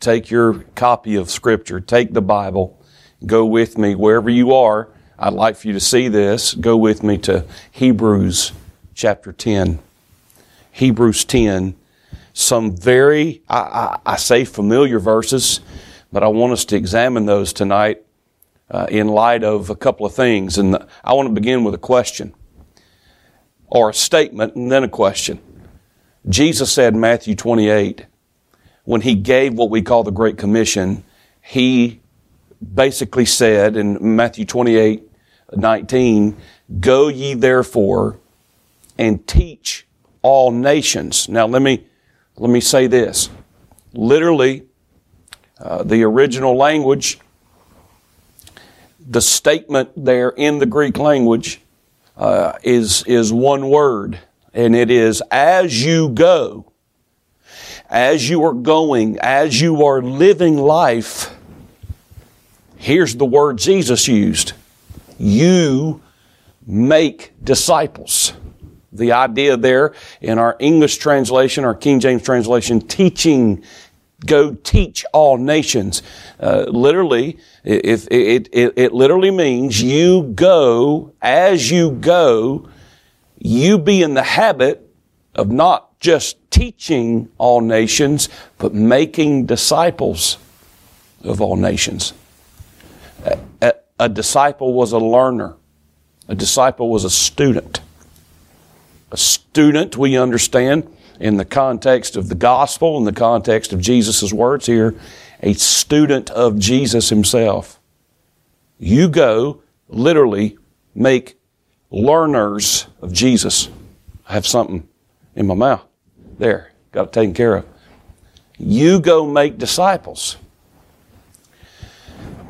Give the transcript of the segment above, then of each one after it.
take your copy of Scripture, take the Bible, go with me wherever you are. I'd like for you to see this. Go with me to Hebrews chapter 10. Hebrews 10. Some very, I, I, I say familiar verses, but I want us to examine those tonight uh, in light of a couple of things. And the, I want to begin with a question or a statement and then a question. Jesus said in Matthew 28, when he gave what we call the Great Commission, he basically said in Matthew 28, 19, Go ye therefore and teach all nations. Now let me, let me say this. Literally, uh, the original language, the statement there in the Greek language uh, is, is one word, and it is as you go as you are going, as you are living life, here's the word Jesus used. You make disciples. The idea there in our English translation, our King James translation, teaching, go teach all nations. Uh, literally, it, it, it literally means you go, as you go, you be in the habit of not just teaching all nations, but making disciples of all nations. A, a, a, disciple was a learner. A disciple was a student. A student, we understand, in the context of the gospel, in the context of Jesus' words here, a student of Jesus himself. You go, literally, make learners of Jesus. I have something in my mouth. There, got it taken care of. You go make disciples.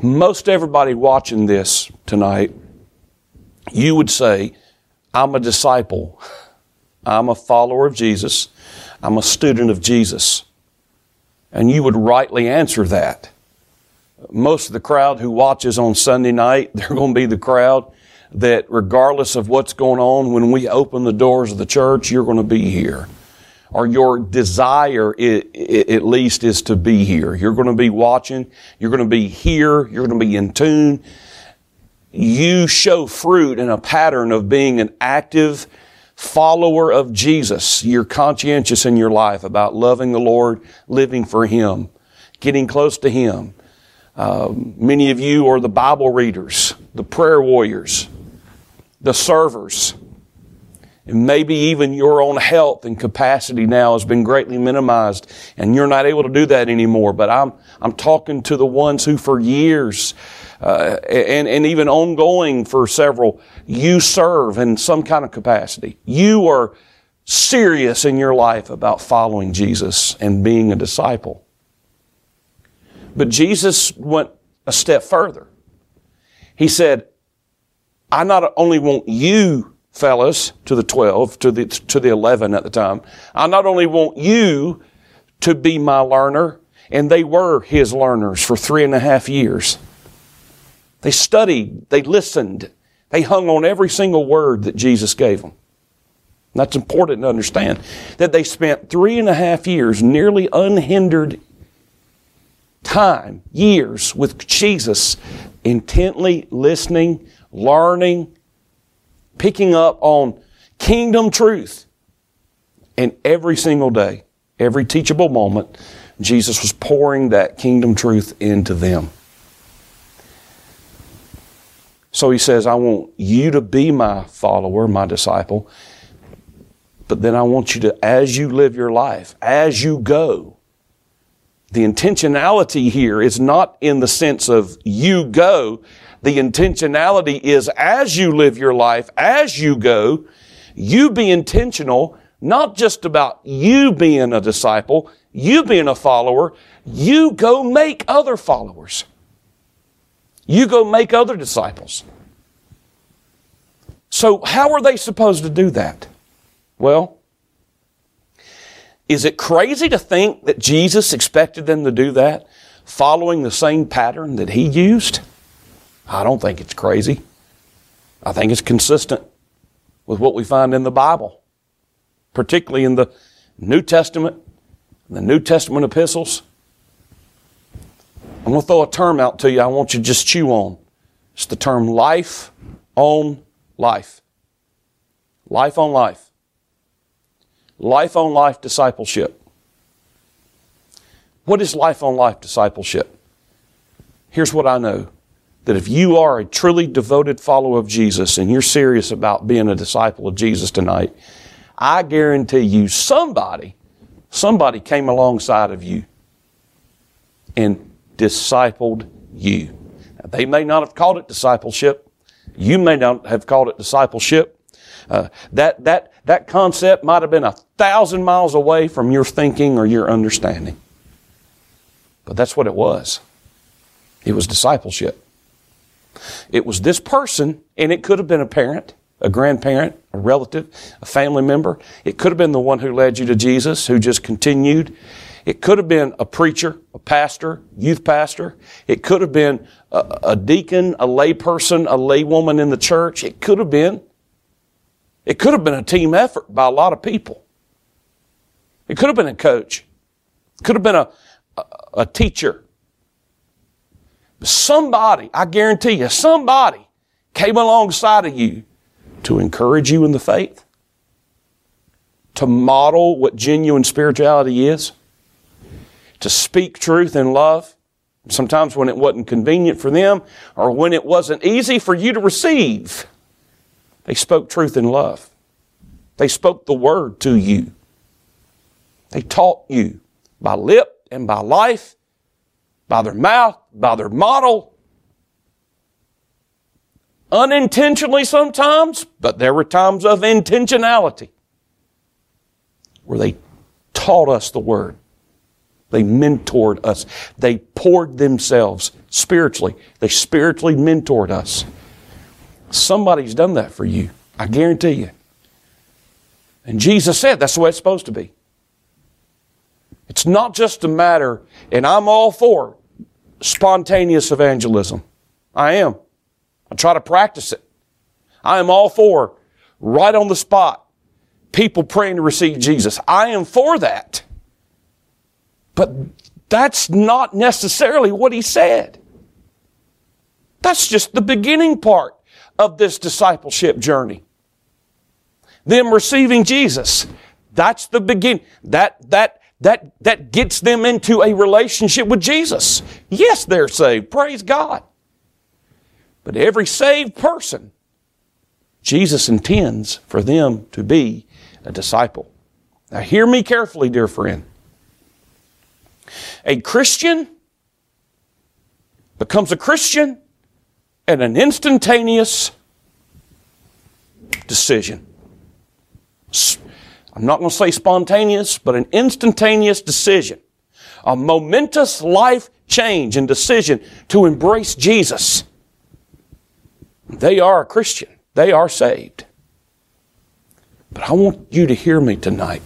Most everybody watching this tonight, you would say, I'm a disciple. I'm a follower of Jesus. I'm a student of Jesus. And you would rightly answer that. Most of the crowd who watches on Sunday night, they're going to be the crowd that regardless of what's going on, when we open the doors of the church, you're going to be here or your desire at least is to be here. You're going to be watching. You're going to be here. You're going to be in tune. You show fruit in a pattern of being an active follower of Jesus. You're conscientious in your life about loving the Lord, living for Him, getting close to Him. Uh, many of you are the Bible readers, the prayer warriors, the servers. And maybe even your own health and capacity now has been greatly minimized and you're not able to do that anymore. But I'm, I'm talking to the ones who for years, uh, and, and even ongoing for several, you serve in some kind of capacity. You are serious in your life about following Jesus and being a disciple. But Jesus went a step further. He said, I not only want you fellas, to the 12, to the, to the 11 at the time. I not only want you to be my learner, and they were his learners for three and a half years. They studied, they listened, they hung on every single word that Jesus gave them. And that's important to understand that they spent three and a half years, nearly unhindered time, years with Jesus, intently listening, learning, picking up on kingdom truth. And every single day, every teachable moment, Jesus was pouring that kingdom truth into them. So he says, I want you to be my follower, my disciple, but then I want you to, as you live your life, as you go, the intentionality here is not in the sense of you go, the intentionality is as you live your life, as you go, you be intentional, not just about you being a disciple, you being a follower, you go make other followers. You go make other disciples. So, how are they supposed to do that? Well, is it crazy to think that Jesus expected them to do that following the same pattern that he used? I don't think it's crazy. I think it's consistent with what we find in the Bible, particularly in the New Testament, the New Testament epistles. I'm going to throw a term out to you I want you to just chew on. It's the term life on life. Life on life. Life on life discipleship. What is life on life discipleship? Here's what I know that if you are a truly devoted follower of Jesus and you're serious about being a disciple of Jesus tonight, I guarantee you somebody, somebody came alongside of you and discipled you. Now, they may not have called it discipleship. You may not have called it discipleship. Uh, that, that, that concept might have been a thousand miles away from your thinking or your understanding. But that's what it was. It was discipleship. It was this person, and it could have been a parent, a grandparent, a relative, a family member. It could have been the one who led you to Jesus, who just continued. It could have been a preacher, a pastor, youth pastor. It could have been a, a deacon, a layperson, a laywoman in the church. It could have been. It could have been a team effort by a lot of people. It could have been a coach. It could have been a, a, a teacher. Somebody, I guarantee you, somebody came alongside of you to encourage you in the faith, to model what genuine spirituality is, to speak truth in love, sometimes when it wasn't convenient for them or when it wasn't easy for you to receive. They spoke truth in love. They spoke the word to you. They taught you by lip and by life by their mouth, by their model. Unintentionally sometimes, but there were times of intentionality where they taught us the word. They mentored us. They poured themselves spiritually. They spiritually mentored us. Somebody's done that for you. I guarantee you. And Jesus said that's the way it's supposed to be. It's not just a matter, and I'm all for spontaneous evangelism. I am. I try to practice it. I am all for right on the spot people praying to receive Jesus. I am for that. But that's not necessarily what he said. That's just the beginning part of this discipleship journey. Them receiving Jesus. That's the beginning. That, that, that, that gets them into a relationship with Jesus. Yes, they're saved. Praise God. But every saved person, Jesus intends for them to be a disciple. Now, hear me carefully, dear friend. A Christian becomes a Christian at an instantaneous decision. I'm not going to say spontaneous, but an instantaneous decision. A momentous life change and decision to embrace Jesus. They are a Christian. They are saved. But I want you to hear me tonight.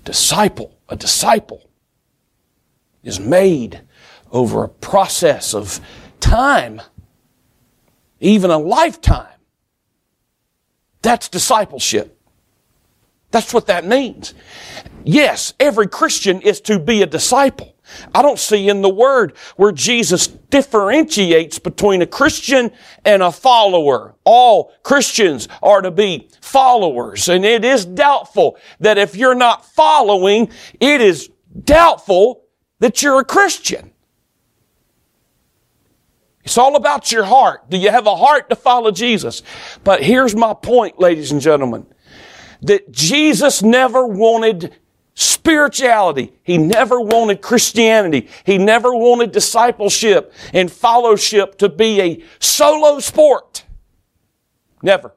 A disciple, a disciple is made over a process of time, even a lifetime. That's discipleship. That's what that means. Yes, every Christian is to be a disciple. I don't see in the Word where Jesus differentiates between a Christian and a follower. All Christians are to be followers. And it is doubtful that if you're not following, it is doubtful that you're a Christian. It's all about your heart. Do you have a heart to follow Jesus? But here's my point, ladies and gentlemen that Jesus never wanted spirituality. He never wanted Christianity. He never wanted discipleship and fellowship to be a solo sport. Never.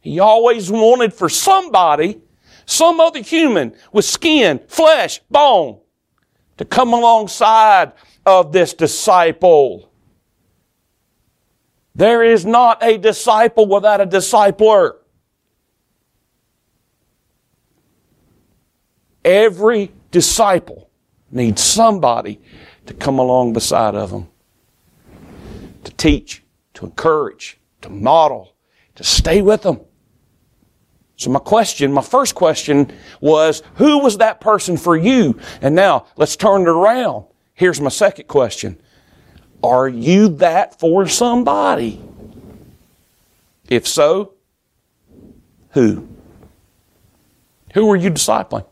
He always wanted for somebody, some other human with skin, flesh, bone, to come alongside of this disciple. There is not a disciple without a discipler. Every disciple needs somebody to come along beside of them to teach, to encourage, to model, to stay with them. So my question, my first question was, who was that person for you? And now let's turn it around. Here's my second question Are you that for somebody? If so, who? Who are you discipling?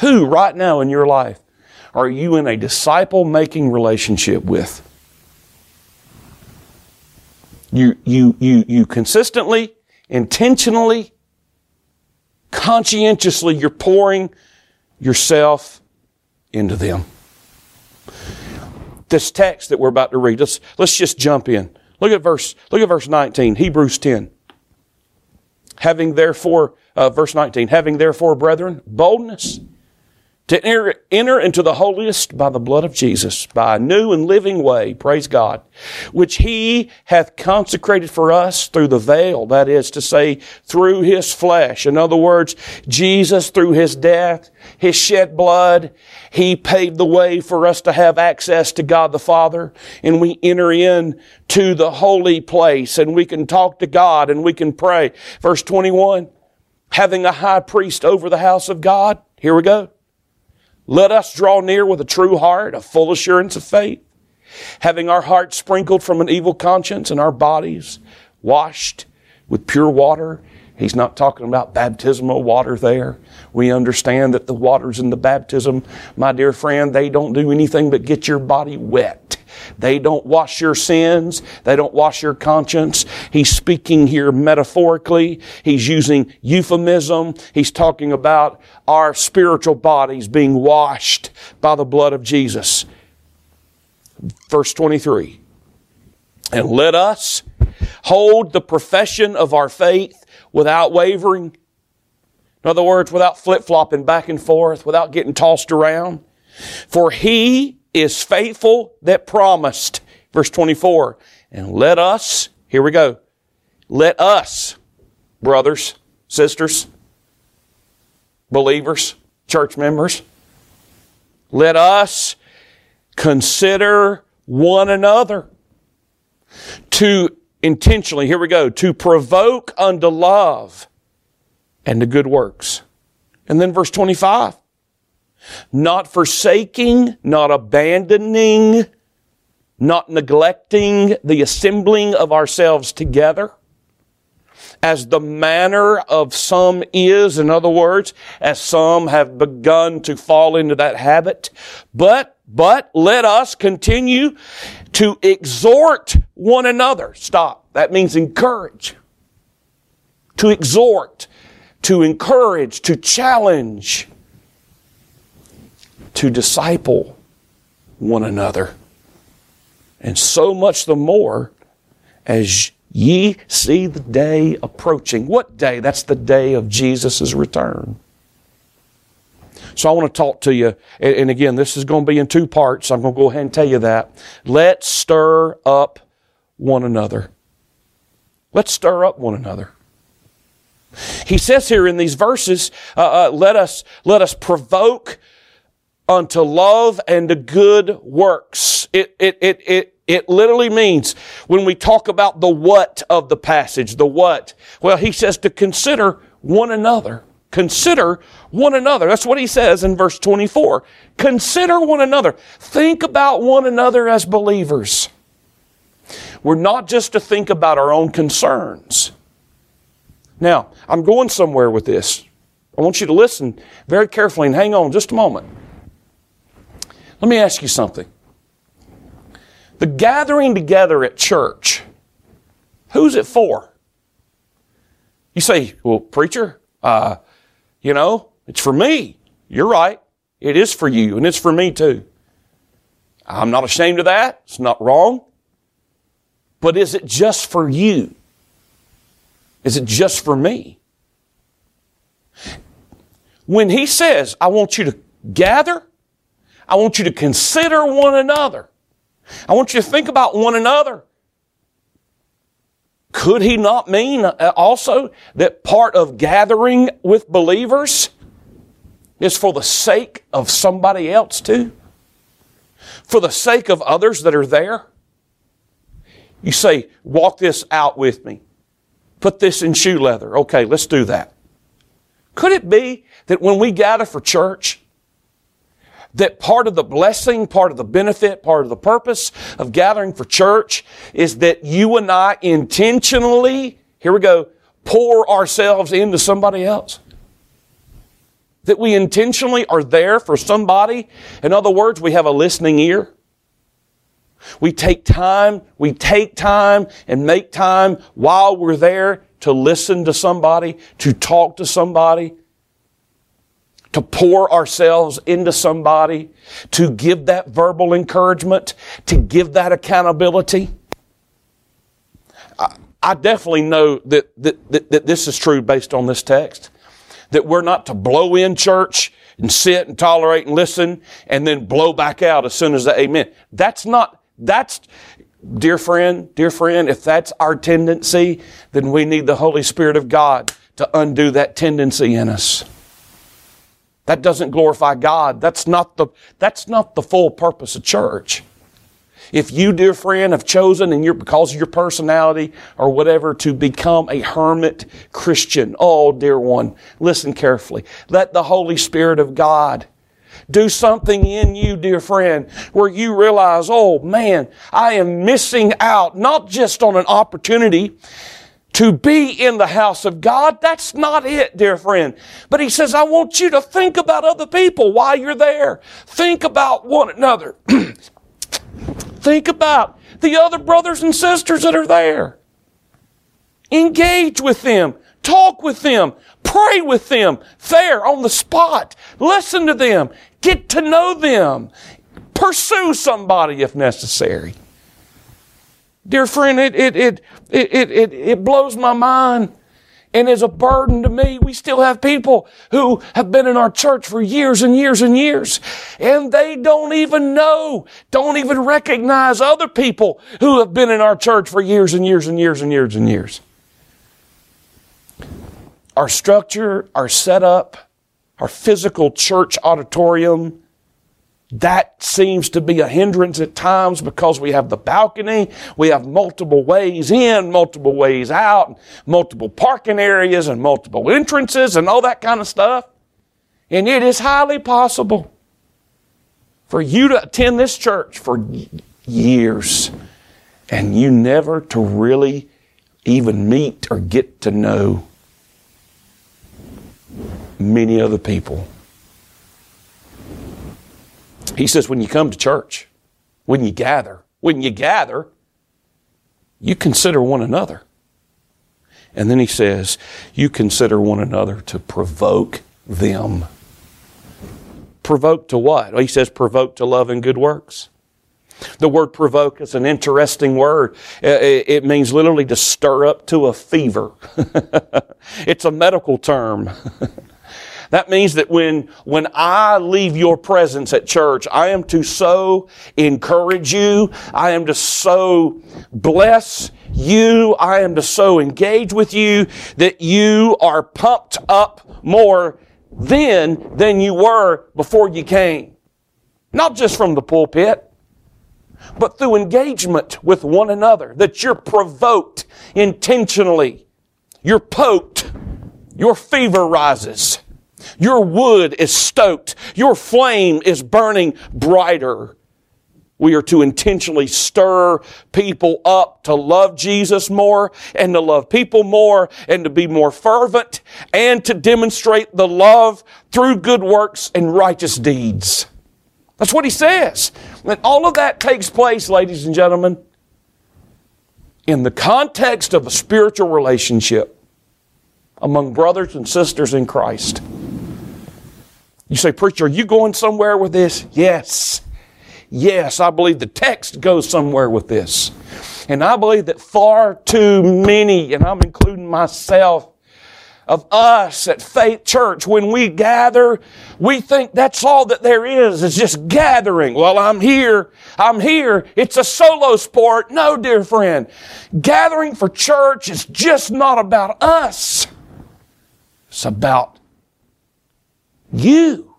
Who right now in your life are you in a disciple making relationship with? You, you, you, you consistently, intentionally, conscientiously, you're pouring yourself into them. This text that we're about to read, let's, let's just jump in. Look at verse, look at verse 19, Hebrews 10. Having therefore, uh, verse 19, having therefore, brethren, boldness to enter, enter, into the holiest by the blood of Jesus, by a new and living way, praise God, which He hath consecrated for us through the veil, that is to say, through His flesh. In other words, Jesus, through His death, His shed blood, He paved the way for us to have access to God the Father, and we enter in to the holy place, and we can talk to God, and we can pray. Verse 21, having a high priest over the house of God, here we go let us draw near with a true heart, a full assurance of faith, having our hearts sprinkled from an evil conscience and our bodies washed with pure water. He's not talking about baptismal water there. We understand that the waters in the baptism, my dear friend, they don't do anything but get your body wet. They don't wash your sins. They don't wash your conscience. He's speaking here metaphorically. He's using euphemism. He's talking about our spiritual bodies being washed by the blood of Jesus. Verse 23. And let us hold the profession of our faith without wavering. In other words, without flip flopping back and forth, without getting tossed around. For he is faithful that promised. Verse 24. And let us, here we go. Let us, brothers, sisters, believers, church members, let us consider one another to intentionally, here we go, to provoke unto love and to good works. And then verse 25 not forsaking, not abandoning, not neglecting the assembling of ourselves together, as the manner of some is, in other words, as some have begun to fall into that habit. But, but let us continue to exhort one another. Stop. That means encourage. To exhort, to encourage, to challenge to disciple one another. And so much the more as ye see the day approaching. What day? That's the day of Jesus' return. So I want to talk to you, and again, this is going to be in two parts. I'm going to go ahead and tell you that. Let's stir up one another. Let's stir up one another. He says here in these verses, uh, uh, let us let us provoke unto love and to good works. It, it, it, it, it literally means when we talk about the what of the passage, the what, well, he says to consider one another. Consider one another. That's what he says in verse 24. Consider one another. Think about one another as believers. We're not just to think about our own concerns. Now, I'm going somewhere with this. I want you to listen very carefully and hang on just a moment. Let me ask you something. The gathering together at church, who's it for? You say, well, preacher, uh, you know, it's for me. You're right. It is for you, and it's for me too. I'm not ashamed of that. It's not wrong. But is it just for you? Is it just for me? When he says, I want you to gather, I want you to consider one another. I want you to think about one another. Could he not mean uh, also that part of gathering with believers is for the sake of somebody else too? For the sake of others that are there? You say, walk this out with me. Put this in shoe leather. Okay, let's do that. Could it be that when we gather for church, that part of the blessing, part of the benefit, part of the purpose of gathering for church is that you and I intentionally, here we go, pour ourselves into somebody else. That we intentionally are there for somebody. In other words, we have a listening ear. We take time, we take time and make time while we're there to listen to somebody, to talk to somebody, to pour ourselves into somebody, to give that verbal encouragement, to give that accountability. I, I definitely know that, that, that, that this is true based on this text. That we're not to blow in church and sit and tolerate and listen and then blow back out as soon as the amen. That's not, that's, dear friend, dear friend, if that's our tendency, then we need the Holy Spirit of God to undo that tendency in us. That doesn't glorify God. That's not the, that's not the full purpose of church. If you, dear friend, have chosen and you're because of your personality or whatever to become a hermit Christian, oh, dear one, listen carefully. Let the Holy Spirit of God do something in you, dear friend, where you realize, oh man, I am missing out not just on an opportunity to be in the house of God. That's not it, dear friend. But he says, I want you to think about other people while you're there. Think about one another. think about the other brothers and sisters that are there. Engage with them. Talk with them. Pray with them there on the spot. Listen to them. Get to know them. Pursue somebody if necessary. Dear friend, it, it, it, it, it, it, blows my mind and is a burden to me. We still have people who have been in our church for years and years and years, and they don't even know, don't even recognize other people who have been in our church for years and years and years and years and years. Our structure, our setup, our physical church auditorium, that seems to be a hindrance at times because we have the balcony, we have multiple ways in, multiple ways out, multiple parking areas and multiple entrances and all that kind of stuff. And it is highly possible for you to attend this church for years and you never to really even meet or get to know many other people. He says, when you come to church, when you gather, when you gather, you consider one another. And then he says, you consider one another to provoke them. Provoke to what? Well, he says, provoke to love and good works. The word provoke is an interesting word. Uh, uh, it means literally to stir up to a fever. it's a medical term. That means that when, when I leave your presence at church, I am to so encourage you. I am to so bless you. I am to so engage with you that you are pumped up more then than you were before you came. Not just from the pulpit, but through engagement with one another, that you're provoked intentionally. You're poked. Your fever rises. Your wood is stoked. Your flame is burning brighter. We are to intentionally stir people up to love Jesus more and to love people more and to be more fervent and to demonstrate the love through good works and righteous deeds. That's what he says. And all of that takes place, ladies and gentlemen, in the context of a spiritual relationship among brothers and sisters in Christ. You say, Preacher, are you going somewhere with this? Yes. Yes, I believe the text goes somewhere with this. And I believe that far too many, and I'm including myself, of us at Faith Church, when we gather, we think that's all that there is, is just gathering. Well, I'm here. I'm here. It's a solo sport. No, dear friend. Gathering for church is just not about us. It's about you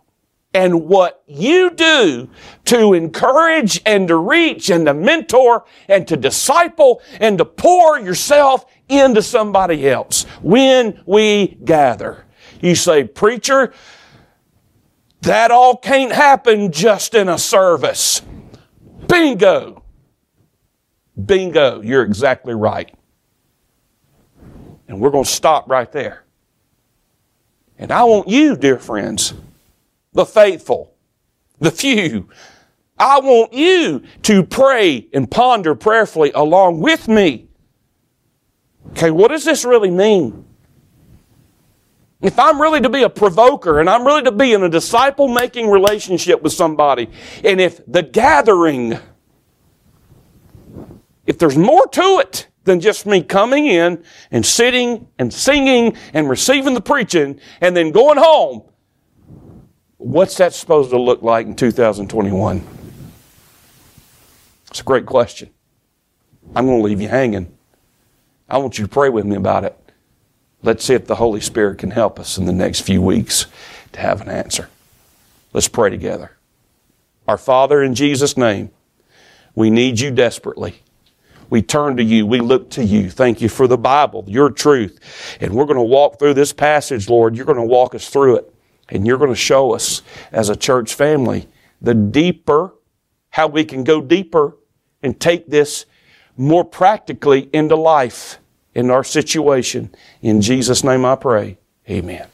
and what you do to encourage and to reach and to mentor and to disciple and to pour yourself into somebody else when we gather. You say, preacher, That all can't happen just in a service. Bingo. Bingo. You're exactly right. And we're going to stop right there. And I want you, dear friends, the faithful, the few, I want you to pray and ponder prayerfully along with me. Okay, what does this really mean? If I'm really to be a provoker and I'm really to be in a disciple making relationship with somebody, and if the gathering, if there's more to it than just me coming in and sitting and singing and receiving the preaching and then going home, what's that supposed to look like in 2021? It's a great question. I'm going to leave you hanging. I want you to pray with me about it. Let's see if the Holy Spirit can help us in the next few weeks to have an answer. Let's pray together. Our Father, in Jesus' name, we need you desperately. We turn to you. We look to you. Thank you for the Bible, your truth. And we're going to walk through this passage, Lord. You're going to walk us through it. And you're going to show us as a church family the deeper, how we can go deeper and take this more practically into life in our situation. In Jesus' name I pray. Amen.